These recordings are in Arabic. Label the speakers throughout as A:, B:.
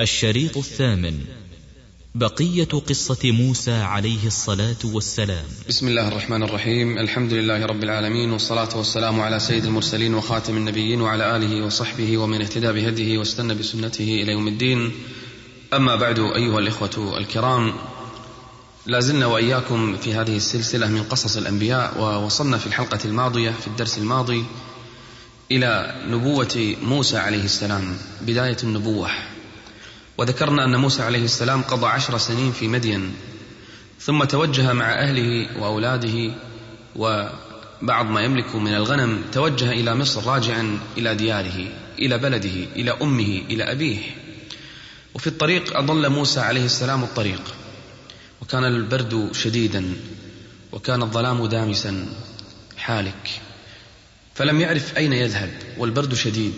A: الشريط الثامن. بقية قصة موسى عليه الصلاة والسلام.
B: بسم الله الرحمن الرحيم. الحمد لله رب العالمين والصلاة والسلام على سيد المرسلين وخاتم النبيين وعلى آله وصحبه ومن اهتدى بهديه واستنى بسنته إلى يوم الدين. أما بعد أيها الإخوة الكرام لازلنا وإياكم في هذه السلسلة من قصص الأنبياء ووصلنا في الحلقة الماضية في الدرس الماضي إلى نبوة موسى عليه السلام بداية النبوة. وذكرنا أن موسى عليه السلام قضى عشر سنين في مدين ثم توجه مع أهله وأولاده وبعض ما يملك من الغنم توجه إلى مصر راجعا إلى دياره إلى بلده إلى أمه إلى أبيه. وفي الطريق أضل موسى عليه السلام الطريق. وكان البرد شديدا وكان الظلام دامسا. حالك. فلم يعرف أين يذهب والبرد شديد.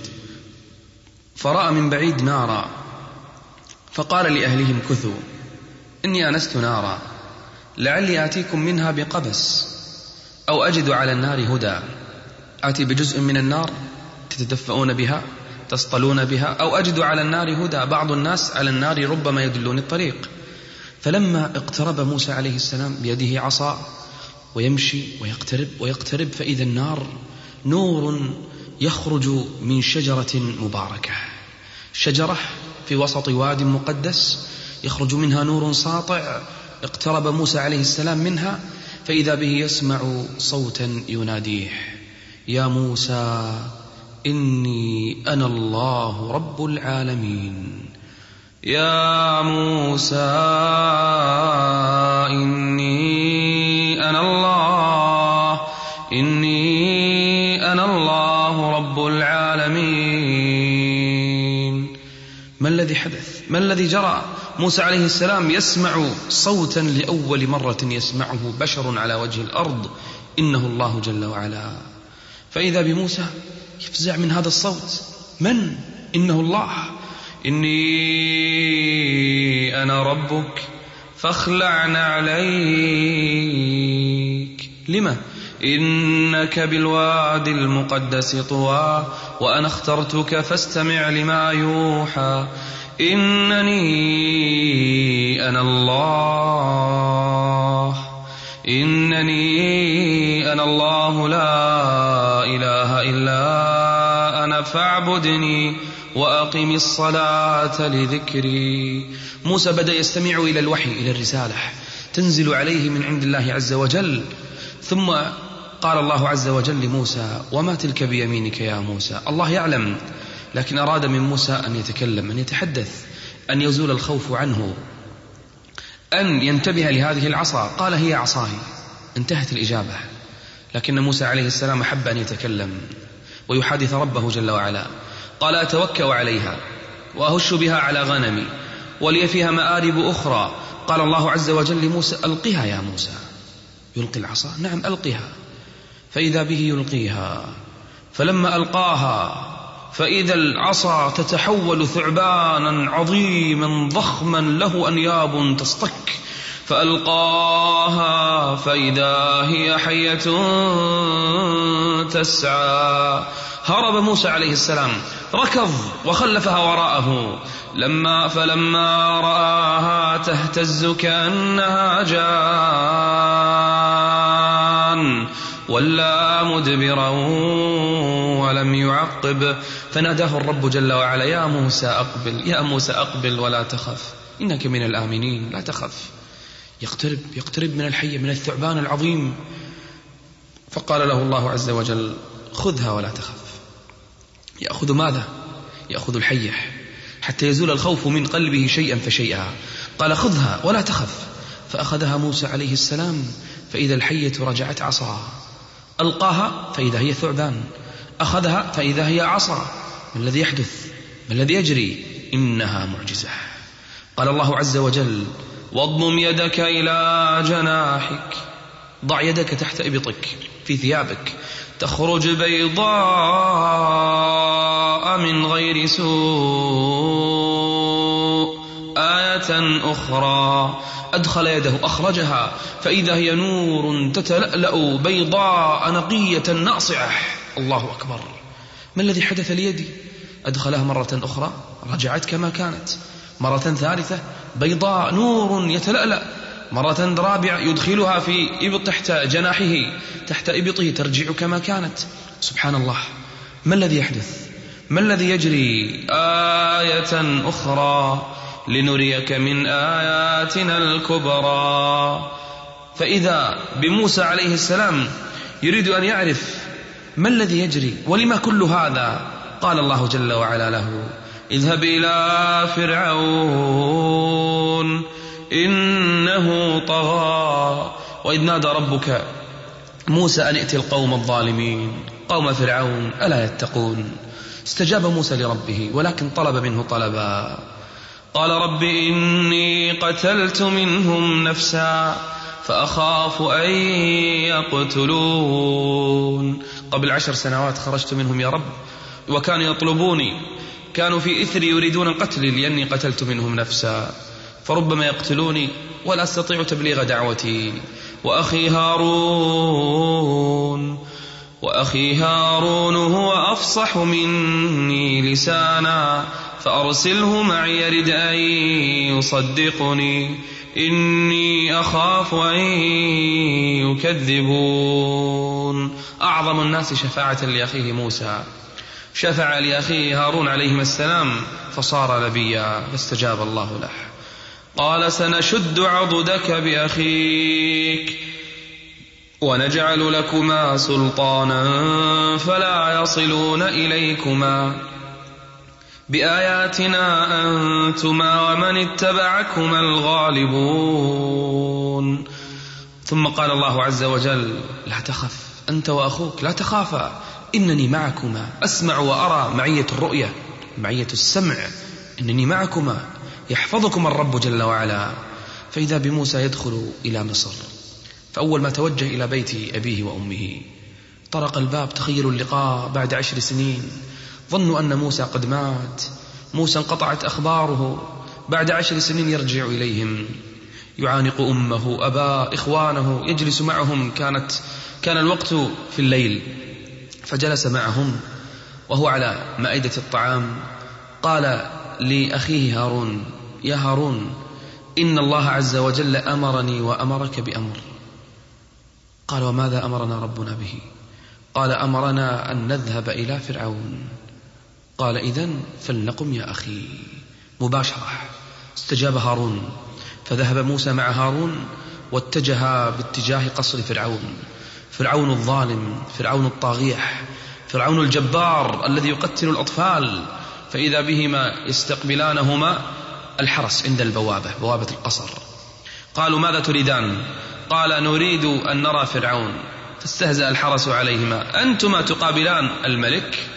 B: فرأى من بعيد نارا. فقال لأهلهم كثوا إني آنست نارا لعلي آتيكم منها بقبس أو أجد على النار هدى آتي بجزء من النار تتدفؤون بها تصطلون بها أو أجد على النار هدى بعض الناس على النار ربما يدلون الطريق. فلما اقترب موسى عليه السلام بيده عصا ويمشي ويقترب ويقترب فإذا النار نور يخرج من شجرة مباركة شجرة في وسط واد مقدس يخرج منها نور ساطع اقترب موسى عليه السلام منها فإذا به يسمع صوتا يناديه يا موسى إني أنا الله رب العالمين. يا موسى إني أنا الله الذي حدث؟ ما الذي جرى؟ موسى عليه السلام يسمع صوتا لأول مرة يسمعه بشر على وجه الأرض. إنه الله جل وعلا. فإذا بموسى يفزع من هذا الصوت. من؟ إنه الله. إني أنا ربك فاخلعن عليك. لما؟ إنك بالوادي المقدس طوى وأنا اخترتك فاستمع لما يوحى. إنني أنا الله. إنني أنا الله لا إله إلا أنا فاعبدني وأقم الصلاة لذكري. موسى بدأ يستمع إلى الوحي إلى الرسالة تنزل عليه من عند الله عز وجل. ثم قال الله عز وجل لموسى وما تلك بيمينك يا موسى؟ الله يعلم لكن أراد من موسى أن يتكلم أن يتحدث أن يزول الخوف عنه أن ينتبه لهذه العصا. قال هي عصاي. انتهت الإجابة. لكن موسى عليه السلام أحب أن يتكلم ويحادث ربه جل وعلا. قال أتوكأ عليها وأهش بها على غنمي ولي فيها مآرب أخرى. قال الله عز وجل لموسى ألقها يا موسى. يلقي العصا. نعم ألقها. فإذا به يلقيها فلما ألقاها فإذا العصا تتحول ثعبانا عظيما ضخما له أنياب تصطك فألقاها فإذا هي حية تسعى. هرب موسى عليه السلام ركض وخلفها وراءه. لما فلما رآها تهتز كأنها جان. ولا مدبرا ولم يعقب فناداه الرب جل وعلا يا موسى أقبل يا موسى أقبل ولا تخف إنك من الآمنين لا تخف. يقترب يقترب من الحي من الثعبان العظيم. فقال له الله عز وجل خذها ولا تخف. يأخذ ماذا؟ يأخذ الحية حتى يزول الخوف من قلبه شيئا فشيئا. قال خذها ولا تخف. فأخذها موسى عليه السلام فإذا الحية رجعت عصا ألقاها فإذا هي ثعبان أخذها فإذا هي عصا ما الذي يحدث؟ ما الذي يجري؟ إنها معجزة. قال الله عز وجل واضمم يدك إلى جناحك. ضع يدك تحت إبطك في ثيابك. تخرج بيضاء من غير سوء. أخرى. أدخل يده أخرجها. فإذا هي نور تتلألأ بيضاء نقية ناصعة. الله أكبر. ما الذي حدث ليدي؟ أدخلها مرة أخرى. رجعت كما كانت. مرة ثالثة بيضاء نور يتلألأ. مرة رابعة يدخلها في إبط تحت جناحه. تحت إبطه ترجع كما كانت. سبحان الله. ما الذي يحدث؟ ما الذي يجري؟ آية أخرى. لنريك من آياتنا الكبرى. فإذا بموسى عليه السلام يريد أن يعرف ما الذي يجري ولما كل هذا قال الله جل وعلا له اذهب إلى فرعون إنه طغى. وإذ نادى ربك موسى أن ائت القوم الظالمين قوم فرعون ألا يتقون. استجاب موسى لربه ولكن طلب منه طلبا. قال رب إني قتلت منهم نفسا فأخاف أن يقتلون. قبل عشر سنوات خرجت منهم يا رب وكانوا يطلبوني كانوا في إثري يريدون قتلي لأني قتلت منهم نفسا فربما يقتلوني ولا أستطيع تبليغ دعوتي. وأخي هارون وأخي هارون هو أفصح مني لسانا. فأرسله معي يرد أن يصدقني. إني أخاف أن يكذبون. أعظم الناس شفاعة لأخيه موسى. شفع لأخيه هارون عليهما السلام فصار نبيا فاستجاب الله له. قال سنشد عضدك بأخيك. ونجعل لكما سلطانا فلا يصلون إليكما. بآياتنا أنتما ومن اتبعكما الغالبون. ثم قال الله عز وجل لا تخف أنت وأخوك لا تخافا إنني معكما أسمع وأرى معية الرؤية معية السمع إنني معكما يحفظكم الرب جل وعلا. فإذا بموسى يدخل إلى مصر فأول ما توجه إلى بيت أبيه وأمه طرق الباب تخيلوا اللقاء بعد عشر سنين. ظنوا أن موسى قد مات. موسى انقطعت أخباره. بعد عشر سنين يرجع إليهم. يعانق أمه أباه إخوانه يجلس معهم. كانت كان الوقت في الليل. فجلس معهم وهو على مائدة الطعام. قال لأخيه هارون يا هارون إن الله عز وجل أمرني وأمرك بأمر. قال وماذا أمرنا ربنا به؟ قال أمرنا أن نذهب إلى فرعون. قال إذا فلنقم يا أخي. مباشرة. استجاب هارون. فذهب موسى مع هارون واتجه باتجاه قصر فرعون. فرعون الظالم فرعون الطاغيح فرعون الجبار الذي يقتل الأطفال. فإذا بهما يستقبلانهما الحرس عند البوابة بوابة القصر. قالوا ماذا تريدان؟ قال نريد أن نرى فرعون. فاستهزأ الحرس عليهما. أنتما تقابلان الملك؟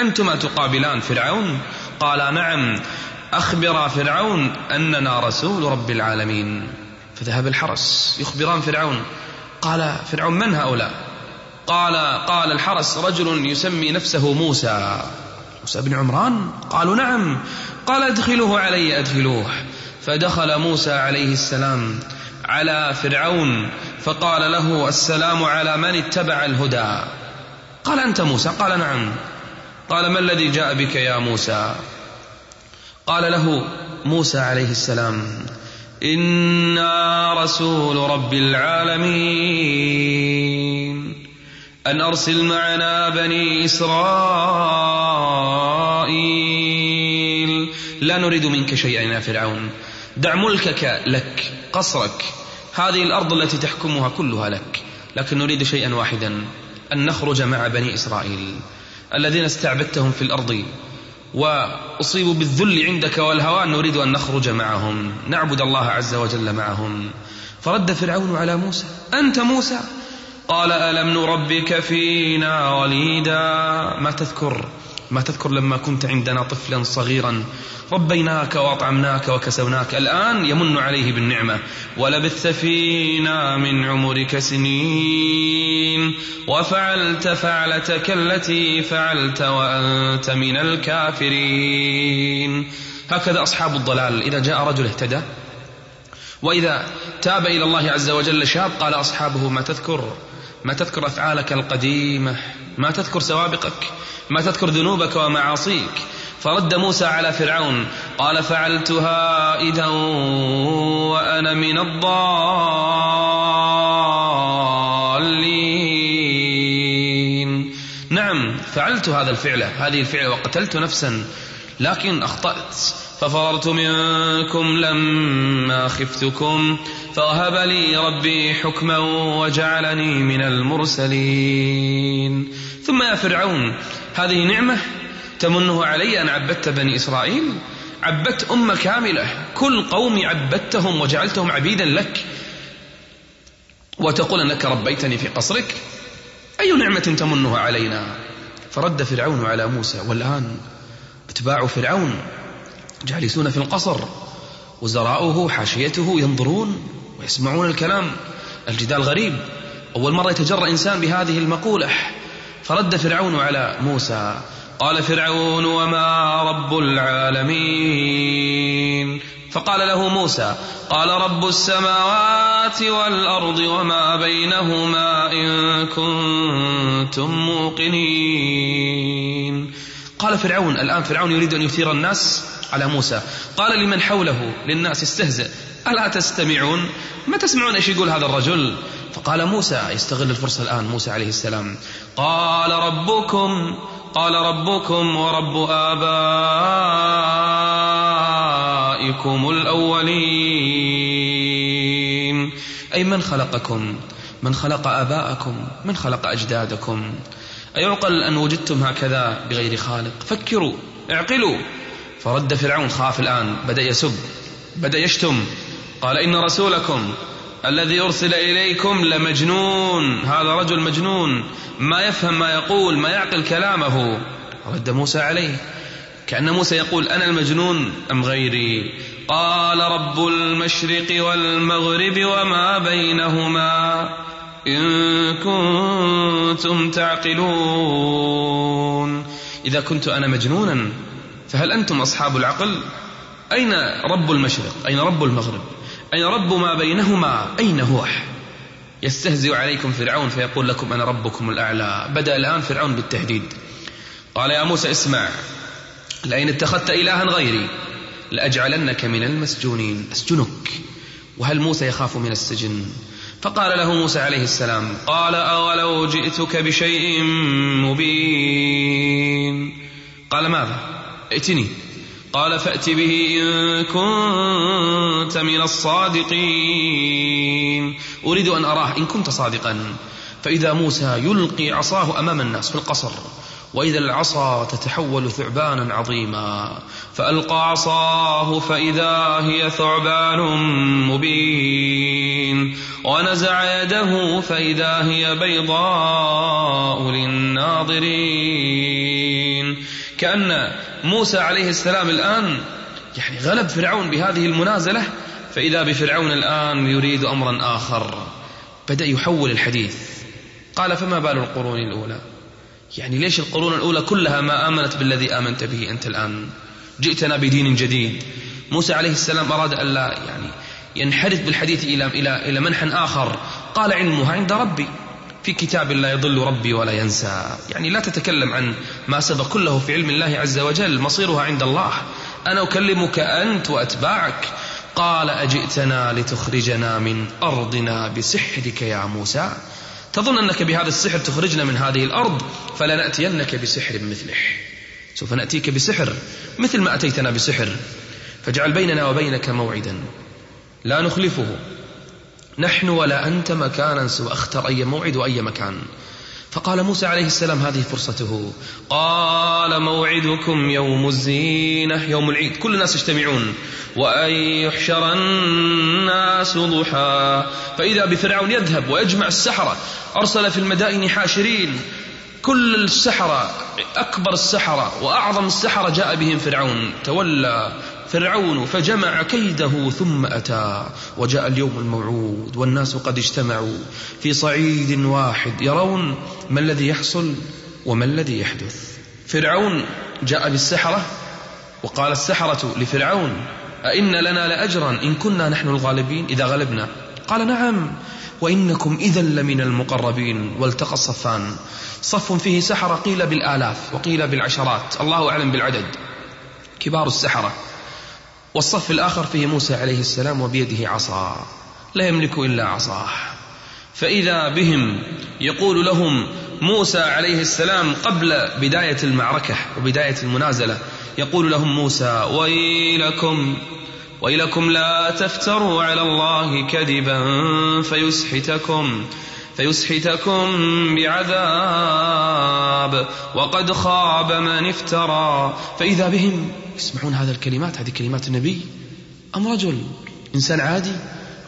B: أنتما تقابلان فرعون؟ قال نعم. أخبر فرعون أننا رسول رب العالمين. فذهب الحرس. يخبران فرعون. قال فرعون من هؤلاء؟ قال قال الحرس رجل يسمي نفسه موسى. موسى بن عمران؟ قالوا نعم. قال ادخلوه علي أدخلوه. فدخل موسى عليه السلام على فرعون فقال له السلام على من اتبع الهدى. قال أنت موسى؟ قال نعم. قال ما الذي جاء بك يا موسى؟ قال له موسى عليه السلام إنا رسول رب العالمين. أن أرسل معنا بني إسرائيل. لا نريد منك شيئا يا فرعون. دع ملكك لك قصرك. هذه الأرض التي تحكمها كلها لك لكن نريد شيئا واحدا أن نخرج مع بني إسرائيل. الذين استعبدتهم في الأرض وأصيبوا بالذل عندك والهوان نريد أن نخرج معهم نعبد الله عز وجل معهم. فرد فرعون على موسى أنت موسى؟ قال ألم نربك فينا وليدا؟ ما تذكر؟ ما تذكر لما كنت عندنا طفلا صغيرا ربيناك وأطعمناك وكسوناك الآن يمن عليه بالنعمة. ولبثت فينا من عمرك سنين. وفعلت فعلتك التي فعلت وأنت من الكافرين. هكذا أصحاب الضلال إذا جاء رجل اهتدى وإذا تاب إلى الله عز وجل شاب قال أصحابه ما تذكر؟ ما تذكر أفعالك القديمة ما تذكر سوابقك ما تذكر ذنوبك ومعاصيك. فرد موسى على فرعون قال فعلتها إذا وأنا من الضالين. نعم فعلت هذا الفعل هذه الفعل وقتلت نفسا لكن أخطأت. ففررت منكم لما خفتكم فوهب لي ربي حكما وجعلني من المرسلين. ثم يا فرعون هذه نعمة تمنه علي أن عبدت بني إسرائيل؟ عبدت أمة كاملة كل قومي عبدتهم وجعلتهم عبيدا لك. وتقول أنك ربيتني في قصرك؟ أي نعمة تمنها علينا؟ فرد فرعون على موسى والآن أتباع فرعون. جالسون في القصر. وزراؤه حاشيته ينظرون ويسمعون الكلام. الجدال غريب. أول مرة يتجرأ إنسان بهذه المقولة. فرد فرعون على موسى. قال فرعون وما رب العالمين. فقال له موسى قال رب السماوات والأرض وما بينهما إن كنتم موقنين. قال فرعون الآن فرعون يريد أن يثير الناس على موسى. قال لمن حوله؟ للناس استهزئ. ألا تستمعون؟ ما تسمعون إيش يقول هذا الرجل؟ فقال موسى يستغل الفرصة الآن موسى عليه السلام. قال ربكم قال ربكم ورب آبائكم الأولين. أي من خلقكم؟ من خلق آباءكم؟ من خلق أجدادكم؟ أيعقل أن وجدتم هكذا بغير خالق؟ فكروا اعقلوا. فرد فرعون خاف الآن بدأ يسب بدأ يشتم. قال إن رسولكم الذي أرسل إليكم لمجنون. هذا رجل مجنون. ما يفهم ما يقول ما يعقل كلامه. رد موسى عليه. كأن موسى يقول أنا المجنون أم غيري؟ قال رب المشرق والمغرب وما بينهما. إن كنتم تعقلون. إذا كنت أنا مجنونا فهل أنتم أصحاب العقل؟ أين رب المشرق؟ أين رب المغرب؟ أين رب ما بينهما؟ أين هو؟ يستهزئ عليكم فرعون فيقول لكم أنا ربكم الأعلى. بدأ الآن فرعون بالتهديد. قال يا موسى اسمع لئن اتخذت إلها غيري لأجعلنك من المسجونين. أسجنك. وهل موسى يخاف من السجن؟ فقال له موسى عليه السلام قال أولو جئتك بشيء مبين؟ قال ماذا؟ ائتني. قال فأت به إن كنت من الصادقين. أريد أن أراه إن كنت صادقا. فإذا موسى يلقي عصاه أمام الناس في القصر وإذا العصا تتحول ثعبانا عظيما فألقى عصاه فإذا هي ثعبان مبين ونزع يده فإذا هي بيضاء للناظرين. كأن موسى عليه السلام الآن يعني غلب فرعون بهذه المنازلة فإذا بفرعون الآن يريد أمرا آخر بدأ يحول الحديث. قال فما بال القرون الأولى؟ يعني ليش القرون الأولى كلها ما آمنت بالذي آمنت به أنت الآن؟ جئتنا بدين جديد. موسى عليه السلام أراد أن لا يعني ينحرف بالحديث إلى إلى إلى منحى آخر. قال علمها عند ربي. في كتاب لا يضل ربي ولا ينسى. يعني لا تتكلم عن ما سبق كله في علم الله عز وجل. مصيرها عند الله. أنا أكلمك أنت وأتباعك. قال أجئتنا لتخرجنا من أرضنا بسحرك يا موسى. تظن أنك بهذا السحر تخرجنا من هذه الأرض فلنأتينك بسحر مثله. سوف نأتيك بسحر مثل ما أتيتنا بسحر. فاجعل بيننا وبينك موعدا. لا نخلفه. نحن ولا أنت مكانا سوى اختر أي موعد وأي مكان. فقال موسى عليه السلام هذه فرصته. قال موعدكم يوم الزينة يوم العيد. كل الناس يجتمعون. وأن يحشر الناس ضحى. فإذا بفرعون يذهب ويجمع السحرة أرسل في المدائن حاشرين. كل السحرة أكبر السحرة وأعظم السحرة جاء بهم فرعون. تولى فرعون فجمع كيده ثم أتى وجاء اليوم الموعود والناس قد اجتمعوا في صعيد واحد يرون ما الذي يحصل وما الذي يحدث. فرعون جاء بالسحرة وقال السحرة لفرعون أئن لنا لأجرا؟ إن كنا نحن الغالبين. إذا غلبنا؟ قال نعم. وإنكم إذا لمن المقربين. والتقى الصفان. صف فيه سحرة قيل بالآلاف وقيل بالعشرات. الله أعلم بالعدد. كبار السحرة. والصف الآخر فيه موسى عليه السلام وبيده عصا لا يملك إلا عصاه. فإذا بهم يقول لهم موسى عليه السلام قبل بداية المعركة وبداية المنازلة يقول لهم موسى ويلكم ويلكم لا تفتروا على الله كذبا فيسحتكم فيسحتكم بعذاب وقد خاب من افترى. فإذا بهم يسمعون هذا الكلمات هذه كلمات النبي. أم رجل إنسان عادي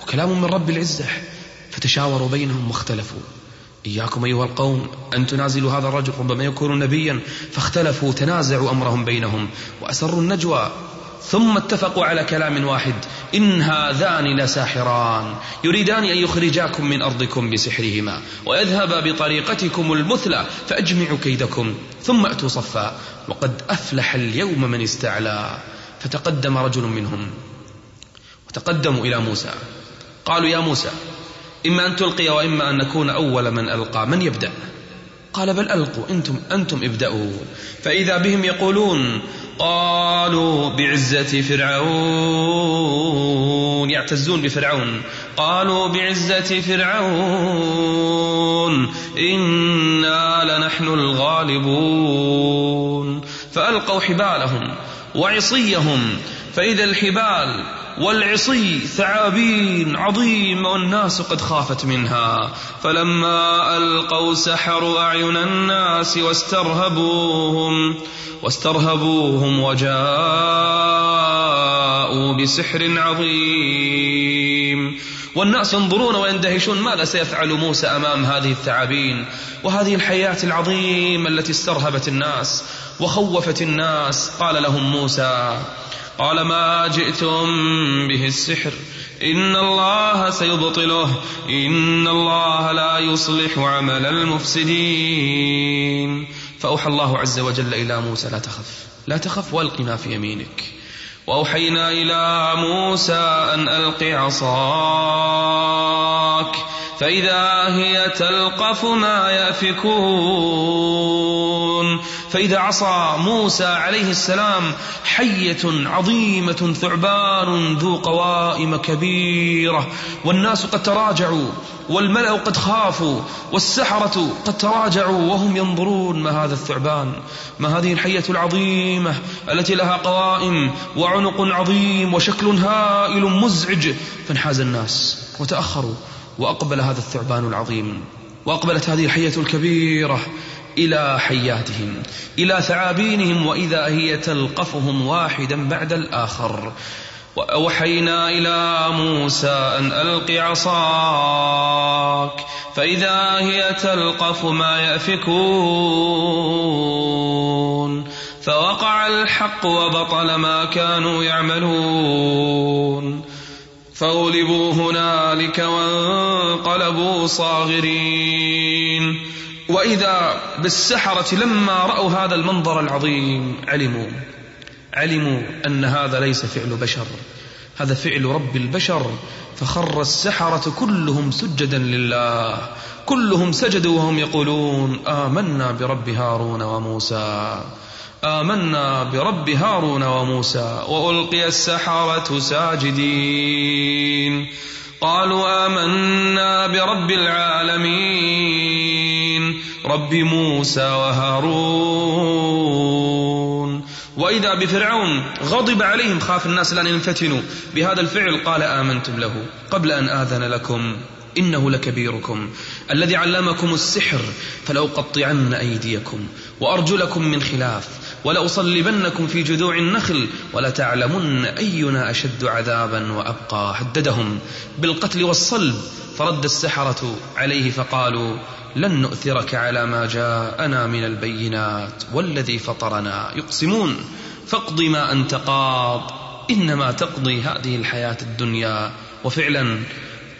B: وكلام من رب العزة. فتشاوروا بينهم واختلفوا. إياكم أيها القوم أن تنازلوا هذا الرجل ربما يكون نبيا. فاختلفوا تنازعوا أمرهم بينهم وأسروا النجوى. ثم اتفقوا على كلام واحد. إن هذان لساحران. يريدان أن يخرجاكم من أرضكم بسحرهما ويذهبا بطريقتكم المثلى فأجمعوا كيدكم ثم أتوا صفا. وقد أفلح اليوم من استعلى. فتقدم رجل منهم. وتقدموا إلى موسى. قالوا يا موسى إما أن تلقي وإما أن نكون أول من ألقى. من يبدأ؟ قال بل ألقوا أنتم أنتم ابدأوا. فإذا بهم يقولون قالوا بعزة فرعون يعتزون بفرعون. قالوا بعزة فرعون إنا لنحن الغالبون. فألقوا حبالهم وعصيهم فإذا الحبال والعصي ثعابين عظيمة والناس قد خافت منها. فلما ألقوا سحروا أعين الناس واسترهبوهم واسترهبوهم وجاءوا بسحر عظيم. والناس ينظرون ويندهشون ماذا سيفعل موسى أمام هذه الثعابين وهذه الحياة العظيمة التي استرهبت الناس وخوفت الناس؟ قال لهم موسى قال ما جئتم به السحر. إن الله سيبطله. إن الله لا يصلح عمل المفسدين. فأوحى الله عز وجل إلى موسى لا تخف. لا تخف والق ما في يمينك. وأوحينا إلى موسى أن ألق عصاك. فإذا هي تلقف ما يأفكون. فإذا عصى موسى عليه السلام حية عظيمة ثعبان ذو قوائم كبيرة. والناس قد تراجعوا والملأ قد خافوا والسحرة قد تراجعوا وهم ينظرون ما هذا الثعبان. ما هذه الحية العظيمة التي لها قوائم وعنق عظيم وشكل هائل مزعج. فانحاز الناس وتأخروا. وأقبل هذا الثعبان العظيم وأقبلت هذه الحية الكبيرة إلى حياتهم إلى ثعابينهم وإذا هي تلقفهم واحدا بعد الآخر. وأوحينا إلى موسى أن ألق عصاك فإذا هي تلقف ما يأفكون. فوقع الحق وبطل ما كانوا يعملون. فغلبوا هنالك وانقلبوا صاغرين. وإذا بالسحرة لما رأوا هذا المنظر العظيم علموا علموا أن هذا ليس فعل بشر هذا فعل رب البشر. فخر السحرة كلهم سجدا لله كلهم سجدوا وهم يقولون آمنا برب هارون وموسى. آمنا برب هارون وموسى وألقي السحرة ساجدين. قالوا آمنا برب العالمين. رب موسى وهارون. وإذا بفرعون غضب عليهم خاف الناس لأن ينفتنوا. بهذا الفعل قال آمنتم له. قبل أن آذن لكم إنه لكبيركم. الذي علمكم السحر فلأقطعن أيديكم وأرجلكم من خلاف. ولأصلبنكم في جذوع النخل ولتعلمن أينا أشد عذابا وأبقى هددهم بالقتل والصلب فرد السحرة عليه فقالوا لن نؤثرك على ما جاءنا من البينات والذي فطرنا. يقسمون فاقض ما أنت قاض إنما تقضي هذه الحياة الدنيا. وفعلا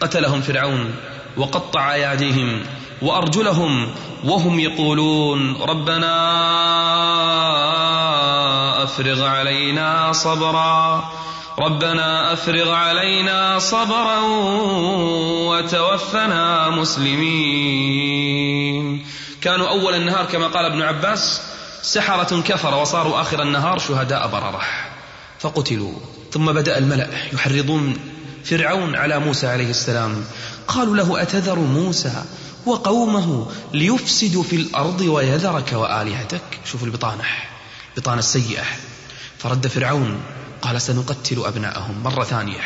B: قتلهم فرعون وقطع أياديهم وأرجلهم وهم يقولون ربنا أفرغ علينا صبرا. ربنا أفرغ علينا صبرا وتوفنا مسلمين. كانوا أول النهار كما قال ابن عباس سحرة كفر وصاروا آخر النهار شهداء بررح فقتلوا. ثم بدأ الملأ يحرضون فرعون على موسى عليه السلام. قالوا له أتذر موسى وقومه ليفسدوا في الأرض ويذرك وآلهتك؟ شوفوا البطانة. بطانة السيئة. فرد فرعون قال سنقتل أبناءهم مرة ثانية.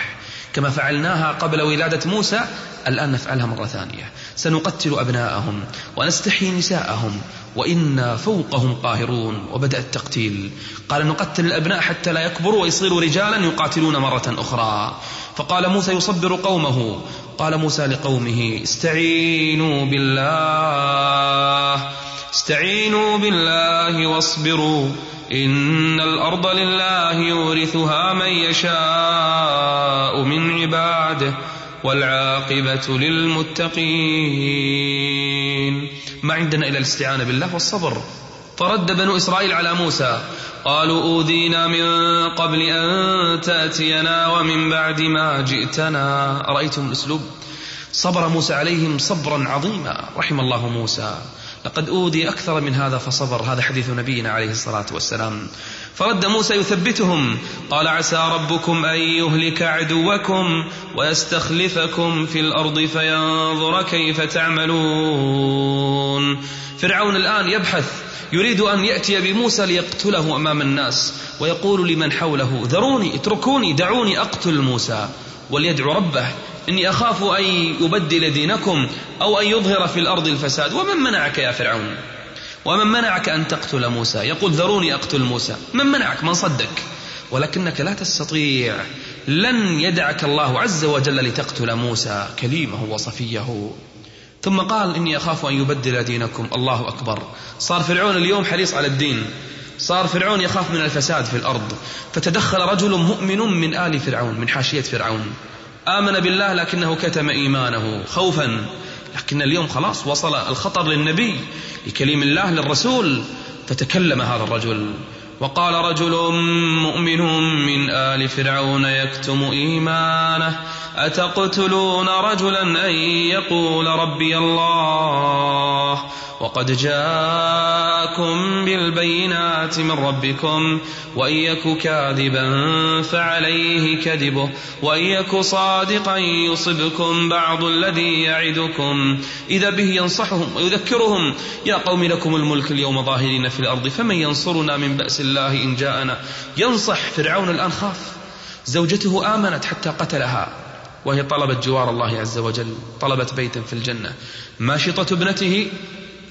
B: كما فعلناها قبل ولادة موسى الآن نفعلها مرة ثانية. سنقتل أبناءهم ونستحيي نساءهم وإنا فوقهم قاهرون. وبدأ التقتيل. قال نقتل الأبناء حتى لا يكبروا ويصيروا رجالا يقاتلون مرة أخرى. فقال موسى يصبر قومه. قال موسى لقومه استعينوا بالله. استعينوا بالله واصبروا. إن الأرض لله يورثها من يشاء من عباده والعاقبة للمتقين. ما عندنا إلا الاستعانة بالله والصبر. فرد بنو إسرائيل على موسى. قالوا أوذينا من قبل أن تأتينا ومن بعد ما جئتنا. أرأيتم الأسلوب صبر موسى عليهم صبرا عظيما. رحم الله موسى. لقد أوذي أكثر من هذا فصبر. هذا حديث نبينا عليه الصلاة والسلام. فرد موسى يثبتهم. قال عسى ربكم أن يهلك عدوكم ويستخلفكم في الأرض فينظر كيف تعملون. فرعون الآن يبحث يريد أن يأتي بموسى ليقتله أمام الناس ويقول لمن حوله ذروني اتركوني دعوني أقتل موسى وليدعو ربه. إني أخاف أن يبدل دينكم أو أن يظهر في الأرض الفساد. ومن منعك يا فرعون؟ ومن منعك أن تقتل موسى؟ يقول ذروني أقتل موسى. من منعك؟ من صدك ولكنك لا تستطيع. لن يدعك الله عز وجل لتقتل موسى. كليمة وصفية. ثم قال إني أخاف أن يبدل دينكم. الله أكبر. صار فرعون اليوم حريص على الدين. صار فرعون يخاف من الفساد في الأرض. فتدخل رجل مؤمن من آل فرعون من حاشية فرعون. آمن بالله لكنه كتم إيمانه خوفا. لكن اليوم خلاص وصل الخطر للنبي لكليم الله للرسول. فتكلم هذا الرجل. وقال رجل مؤمن من آل فرعون يكتم إيمانه أتقتلون رجلا أن يقول ربي الله؟ وقد جاءكم بالبينات من ربكم وإن يك كاذبا فعليه كذبه وإن يك صادقا يصبكم بعض الذي يعدكم. إذا به ينصحهم ويذكرهم يا قوم لكم الملك اليوم ظاهرين في الأرض فمن ينصرنا من بأس الله إن جاءنا؟ ينصح فرعون الآن خاف. زوجته آمنت حتى قتلها وهي طلبت جوار الله عز وجل طلبت بيتا في الجنة. ماشطة ابنته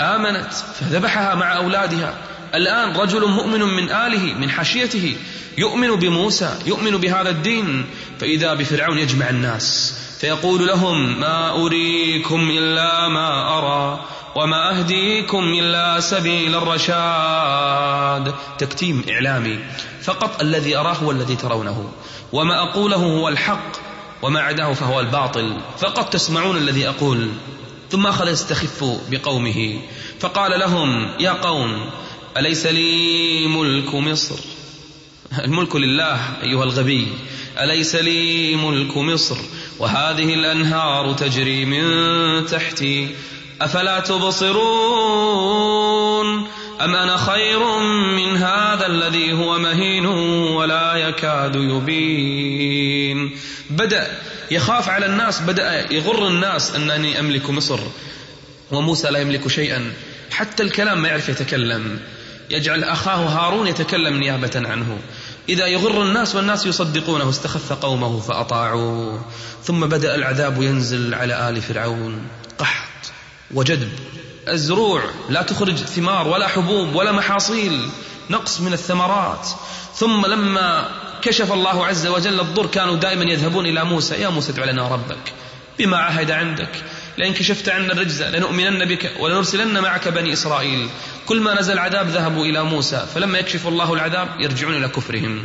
B: آمنت فذبحها مع أولادها. الآن رجل مؤمن من آله من حاشيته يؤمن بموسى يؤمن بهذا الدين فإذا بفرعون يجمع الناس فيقول لهم ما أريكم إلا ما أرى وما أهديكم إلا سبيل الرشاد. تكتيم إعلامي. فقط الذي أراه هو الذي ترونه وما أقوله هو الحق وما عداه فهو الباطل. فقط تسمعون الذي أقول. ثم أخذ يستخف بقومه فقال لهم يا قوم أليس لي ملك مصر؟ الملك لله أيها الغبي أليس لي ملك مصر؟ وهذه الأنهار تجري من تحتي أفلا تبصرون؟ أم أنا خير من هذا الذي هو مهين ولا يكاد يبين؟ بدأ يخاف على الناس بدأ يغر الناس أنني أملك مصر وموسى لا يملك شيئا. حتى الكلام ما يعرف يتكلم. يجعل أخاه هارون يتكلم نيابة عنه. إذا يغر الناس والناس يصدقونه استخف قومه فأطاعوا ثم بدأ العذاب ينزل على آل فرعون. قحط وجدب الزروع لا تخرج ثمار ولا حبوب ولا محاصيل. نقص من الثمرات. ثم لما كشف الله عز وجل الضر كانوا دائما يذهبون إلى موسى يا موسى ادع لنا ربك بما عهد عندك لئن كشفت عنا الرجز لنؤمنن بك ولنرسلن معك بني إسرائيل. كل ما نزل عذاب ذهبوا إلى موسى فلما يكشف الله العذاب يرجعون إلى كفرهم.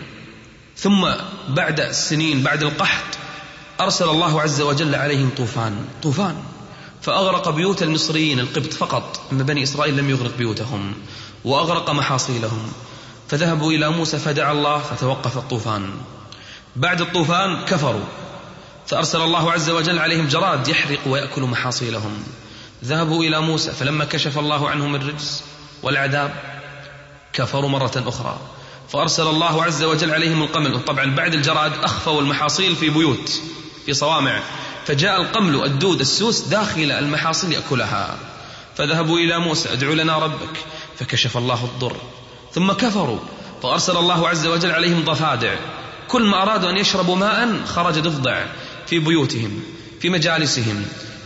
B: ثم بعد السنين بعد القحط أرسل الله عز وجل عليهم طوفان طوفان. فأغرق بيوت المصريين القبط فقط أما بني إسرائيل لم يغرق بيوتهم وأغرق محاصيلهم. فذهبوا إلى موسى فدعا الله فتوقف الطوفان. بعد الطوفان كفروا فأرسل الله عز وجل عليهم جراد يحرق ويأكل محاصيلهم. ذهبوا إلى موسى فلما كشف الله عنهم الرجس والعذاب كفروا مرة أخرى. فأرسل الله عز وجل عليهم القمل طبعا بعد الجراد أخفوا المحاصيل في بيوت في صوامع. فجاء القمل الدود السوس داخل المحاصيل يأكلها. فذهبوا إلى موسى ادعوا لنا ربك. فكشف الله الضر. ثم كفروا فأرسل الله عز وجل عليهم ضفادع. كل ما أرادوا أن يشربوا ماء خرج ضفدع في بيوتهم في مجالسهم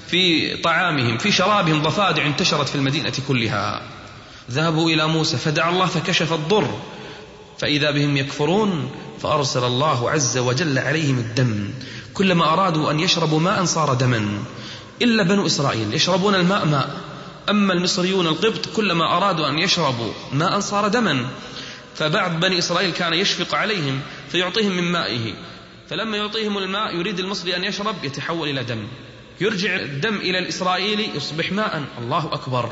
B: في طعامهم في شرابهم ضفادع انتشرت في المدينة كلها. ذهبوا إلى موسى فدعا الله فكشف الضر فإذا بهم يكفرون فأرسل الله عز وجل عليهم الدم. كلما أرادوا أن يشربوا ماء صار دما. إلا بنو إسرائيل يشربون الماء ماء أما المصريون القبط كلما أرادوا أن يشربوا ماء صار دما. فبعض بني إسرائيل كان يشفق عليهم فيعطيهم من مائه. فلما يعطيهم الماء يريد المصري أن يشرب يتحول إلى دم. يرجع الدم إلى الإسرائيلي يصبح ماء. الله أكبر.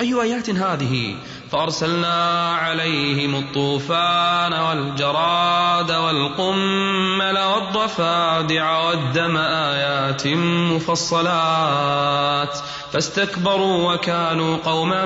B: أي آيات هذه؟ فأرسلنا عليهم الطوفان والجراد والقمل والضفادع والدم آيات مفصلات. فاستكبروا وكانوا قوما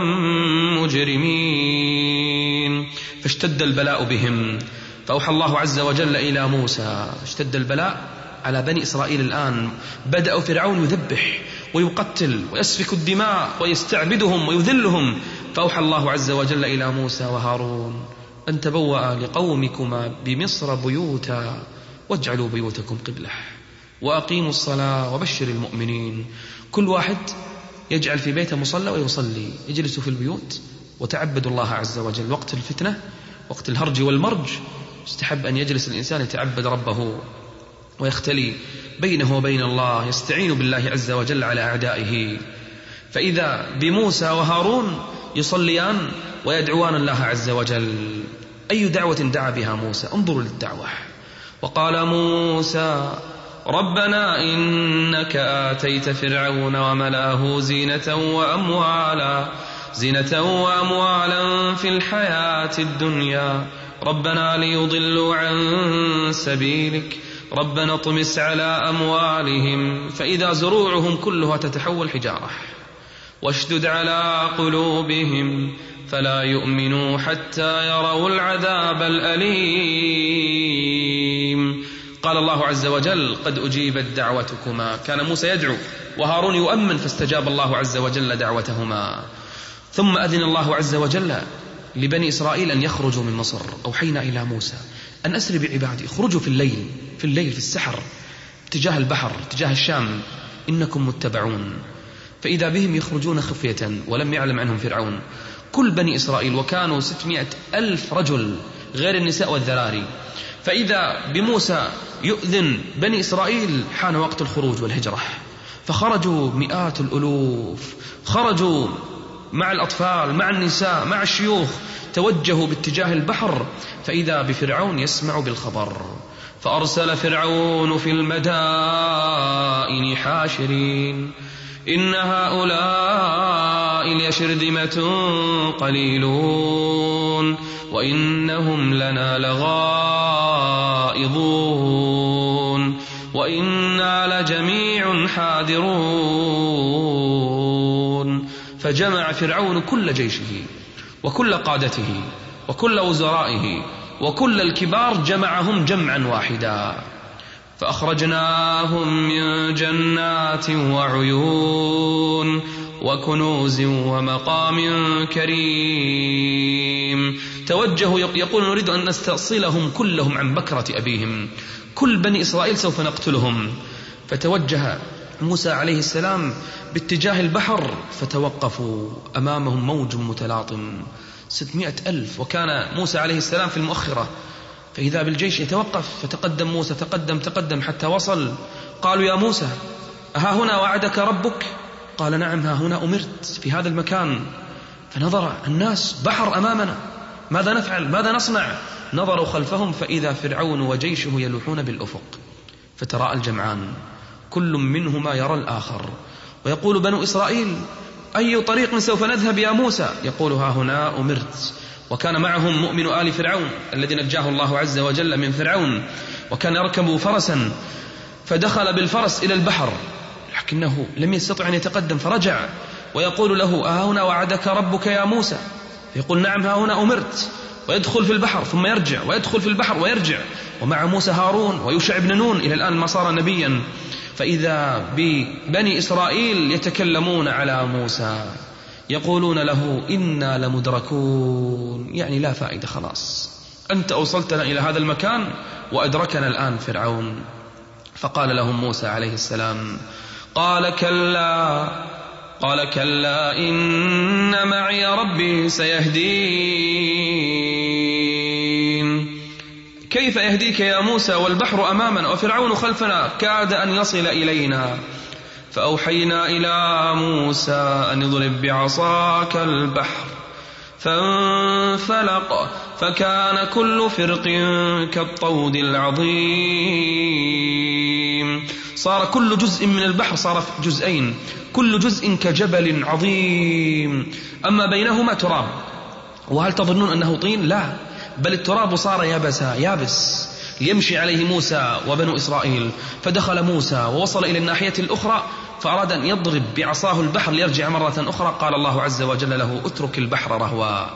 B: مجرمين. فاشتد البلاء بهم. فأوحى الله عز وجل إلى موسى. اشتد البلاء على بني إسرائيل الآن. بدأ فرعون يذبح ويقتل ويسفك الدماء ويستعبدهم ويذلهم. فأوحى الله عز وجل إلى موسى وهارون أن تبوأ لقومكما بمصر بيوتا واجعلوا بيوتكم قبلة. وأقيموا الصلاة وبشر المؤمنين. كل واحد يجعل في بيته مصلى ويصلي. يجلس في البيوت. وتعبدوا الله عز وجل. وقت الفتنة وقت الهرج والمرج يستحب أن يجلس الإنسان يتعبد ربه ويختلي بينه وبين الله. يستعين بالله عز وجل على أعدائه. فإذا بموسى وهارون يصليان ويدعوان الله عز وجل. أي دعوة دعا بها موسى؟ انظروا للدعوة. وقال موسى ربنا إنك آتيت فرعون وملأه زينة وأموالا زينة وأموالا في الحياة الدنيا. ربنا ليضلوا عن سبيلك. ربنا اطمس على أموالهم فإذا زروعهم كلها تتحول حجارة. واشدد على قلوبهم فلا يؤمنوا حتى يروا العذاب الأليم. قال الله عز وجل قد أجيبت دعوتكما. كان موسى يدعو وهارون يؤمن فاستجاب الله عز وجل دعوتهما. ثم أذن الله عز وجل لبني إسرائيل أن يخرجوا من مصر. أوحينا إلى موسى أن أسر بعبادي اخرجوا في الليل في الليل في السحر اتجاه البحر اتجاه الشام إنكم متبعون. فإذا بهم يخرجون خفية ولم يعلم عنهم فرعون. كل بني إسرائيل وكانوا ستمائة ألف رجل غير النساء والذراري. فإذا بموسى يؤذن بني إسرائيل حان وقت الخروج والهجرة. فخرجوا مئات الألوف. خرجوا مع الأطفال مع النساء مع الشيوخ. توجهوا باتجاه البحر. فإذا بفرعون يسمع بالخبر. فأرسل فرعون في المدائن حاشرين. إن هؤلاء لشرذمة قليلون وإنهم لنا لغائظون وإنا لجميع حاذرون فجمع فرعون كل جيشه وكل قادته وكل وزرائه وكل الكبار جمعهم جمعا واحدا فأخرجناهم من جنات وعيون وكنوز ومقام كريم. توجهوا يقول نريد أن نستأصلهم كلهم عن بكرة أبيهم. كل بني إسرائيل سوف نقتلهم. فتوجه موسى عليه السلام باتجاه البحر فتوقفوا أمامهم موج متلاطم. ستمائة ألف. وكان موسى عليه السلام في المؤخرة فإذا بالجيش يتوقف فتقدم موسى تقدم تقدم حتى وصل. قالوا يا موسى ها هنا وعدك ربك؟ قال نعم ها هنا أمرت في هذا المكان. فنظر الناس بحر أمامنا. ماذا نفعل؟ ماذا نصنع؟ نظروا خلفهم فإذا فرعون وجيشه يلوحون بالأفق. فتراءى الجمعان كل منهما يرى الآخر. ويقول بنو إسرائيل أي طريق سوف نذهب يا موسى؟ يقول ها هنا أمرت. وكان معهم مؤمن آل فرعون الذي نجاه الله عز وجل من فرعون وكان يركب فرسا فدخل بالفرس إلى البحر لكنه لم يستطع أن يتقدم فرجع ويقول له ها هنا وعدك ربك يا موسى؟ يقول نعم ها هنا أمرت. ويدخل في البحر ثم يرجع ويدخل في البحر ويرجع ومع موسى هارون ويوشع بن نون إلى الآن ما صار نبيا. فإذا ببني إسرائيل يتكلمون على موسى. يقولون له إنا لمدركون. يعني لا فائدة خلاص. أنت أوصلتنا إلى هذا المكان وأدركنا الآن فرعون. فقال لهم موسى عليه السلام قال كلا قال كلا إن معي ربي سيهدين. كيف يهديك يا موسى والبحر أمامنا وفرعون خلفنا؟ كاد أن يصل إلينا. فأوحينا إلى موسى أن اضرب بعصاك البحر فانفلق فكان كل فرق كالطود العظيم. صار كل جزء من البحر صار جزئين كل جزء كجبل عظيم. أما بينهما تراب. وهل تظنون أنه طين؟ لا بل التراب صار يابسا يابس. ليمشي عليه موسى وبنو إسرائيل فدخل موسى ووصل إلى الناحية الأخرى فأراد أن يضرب بعصاه البحر ليرجع مرة أخرى قال الله عز وجل له اترك البحر رهوا.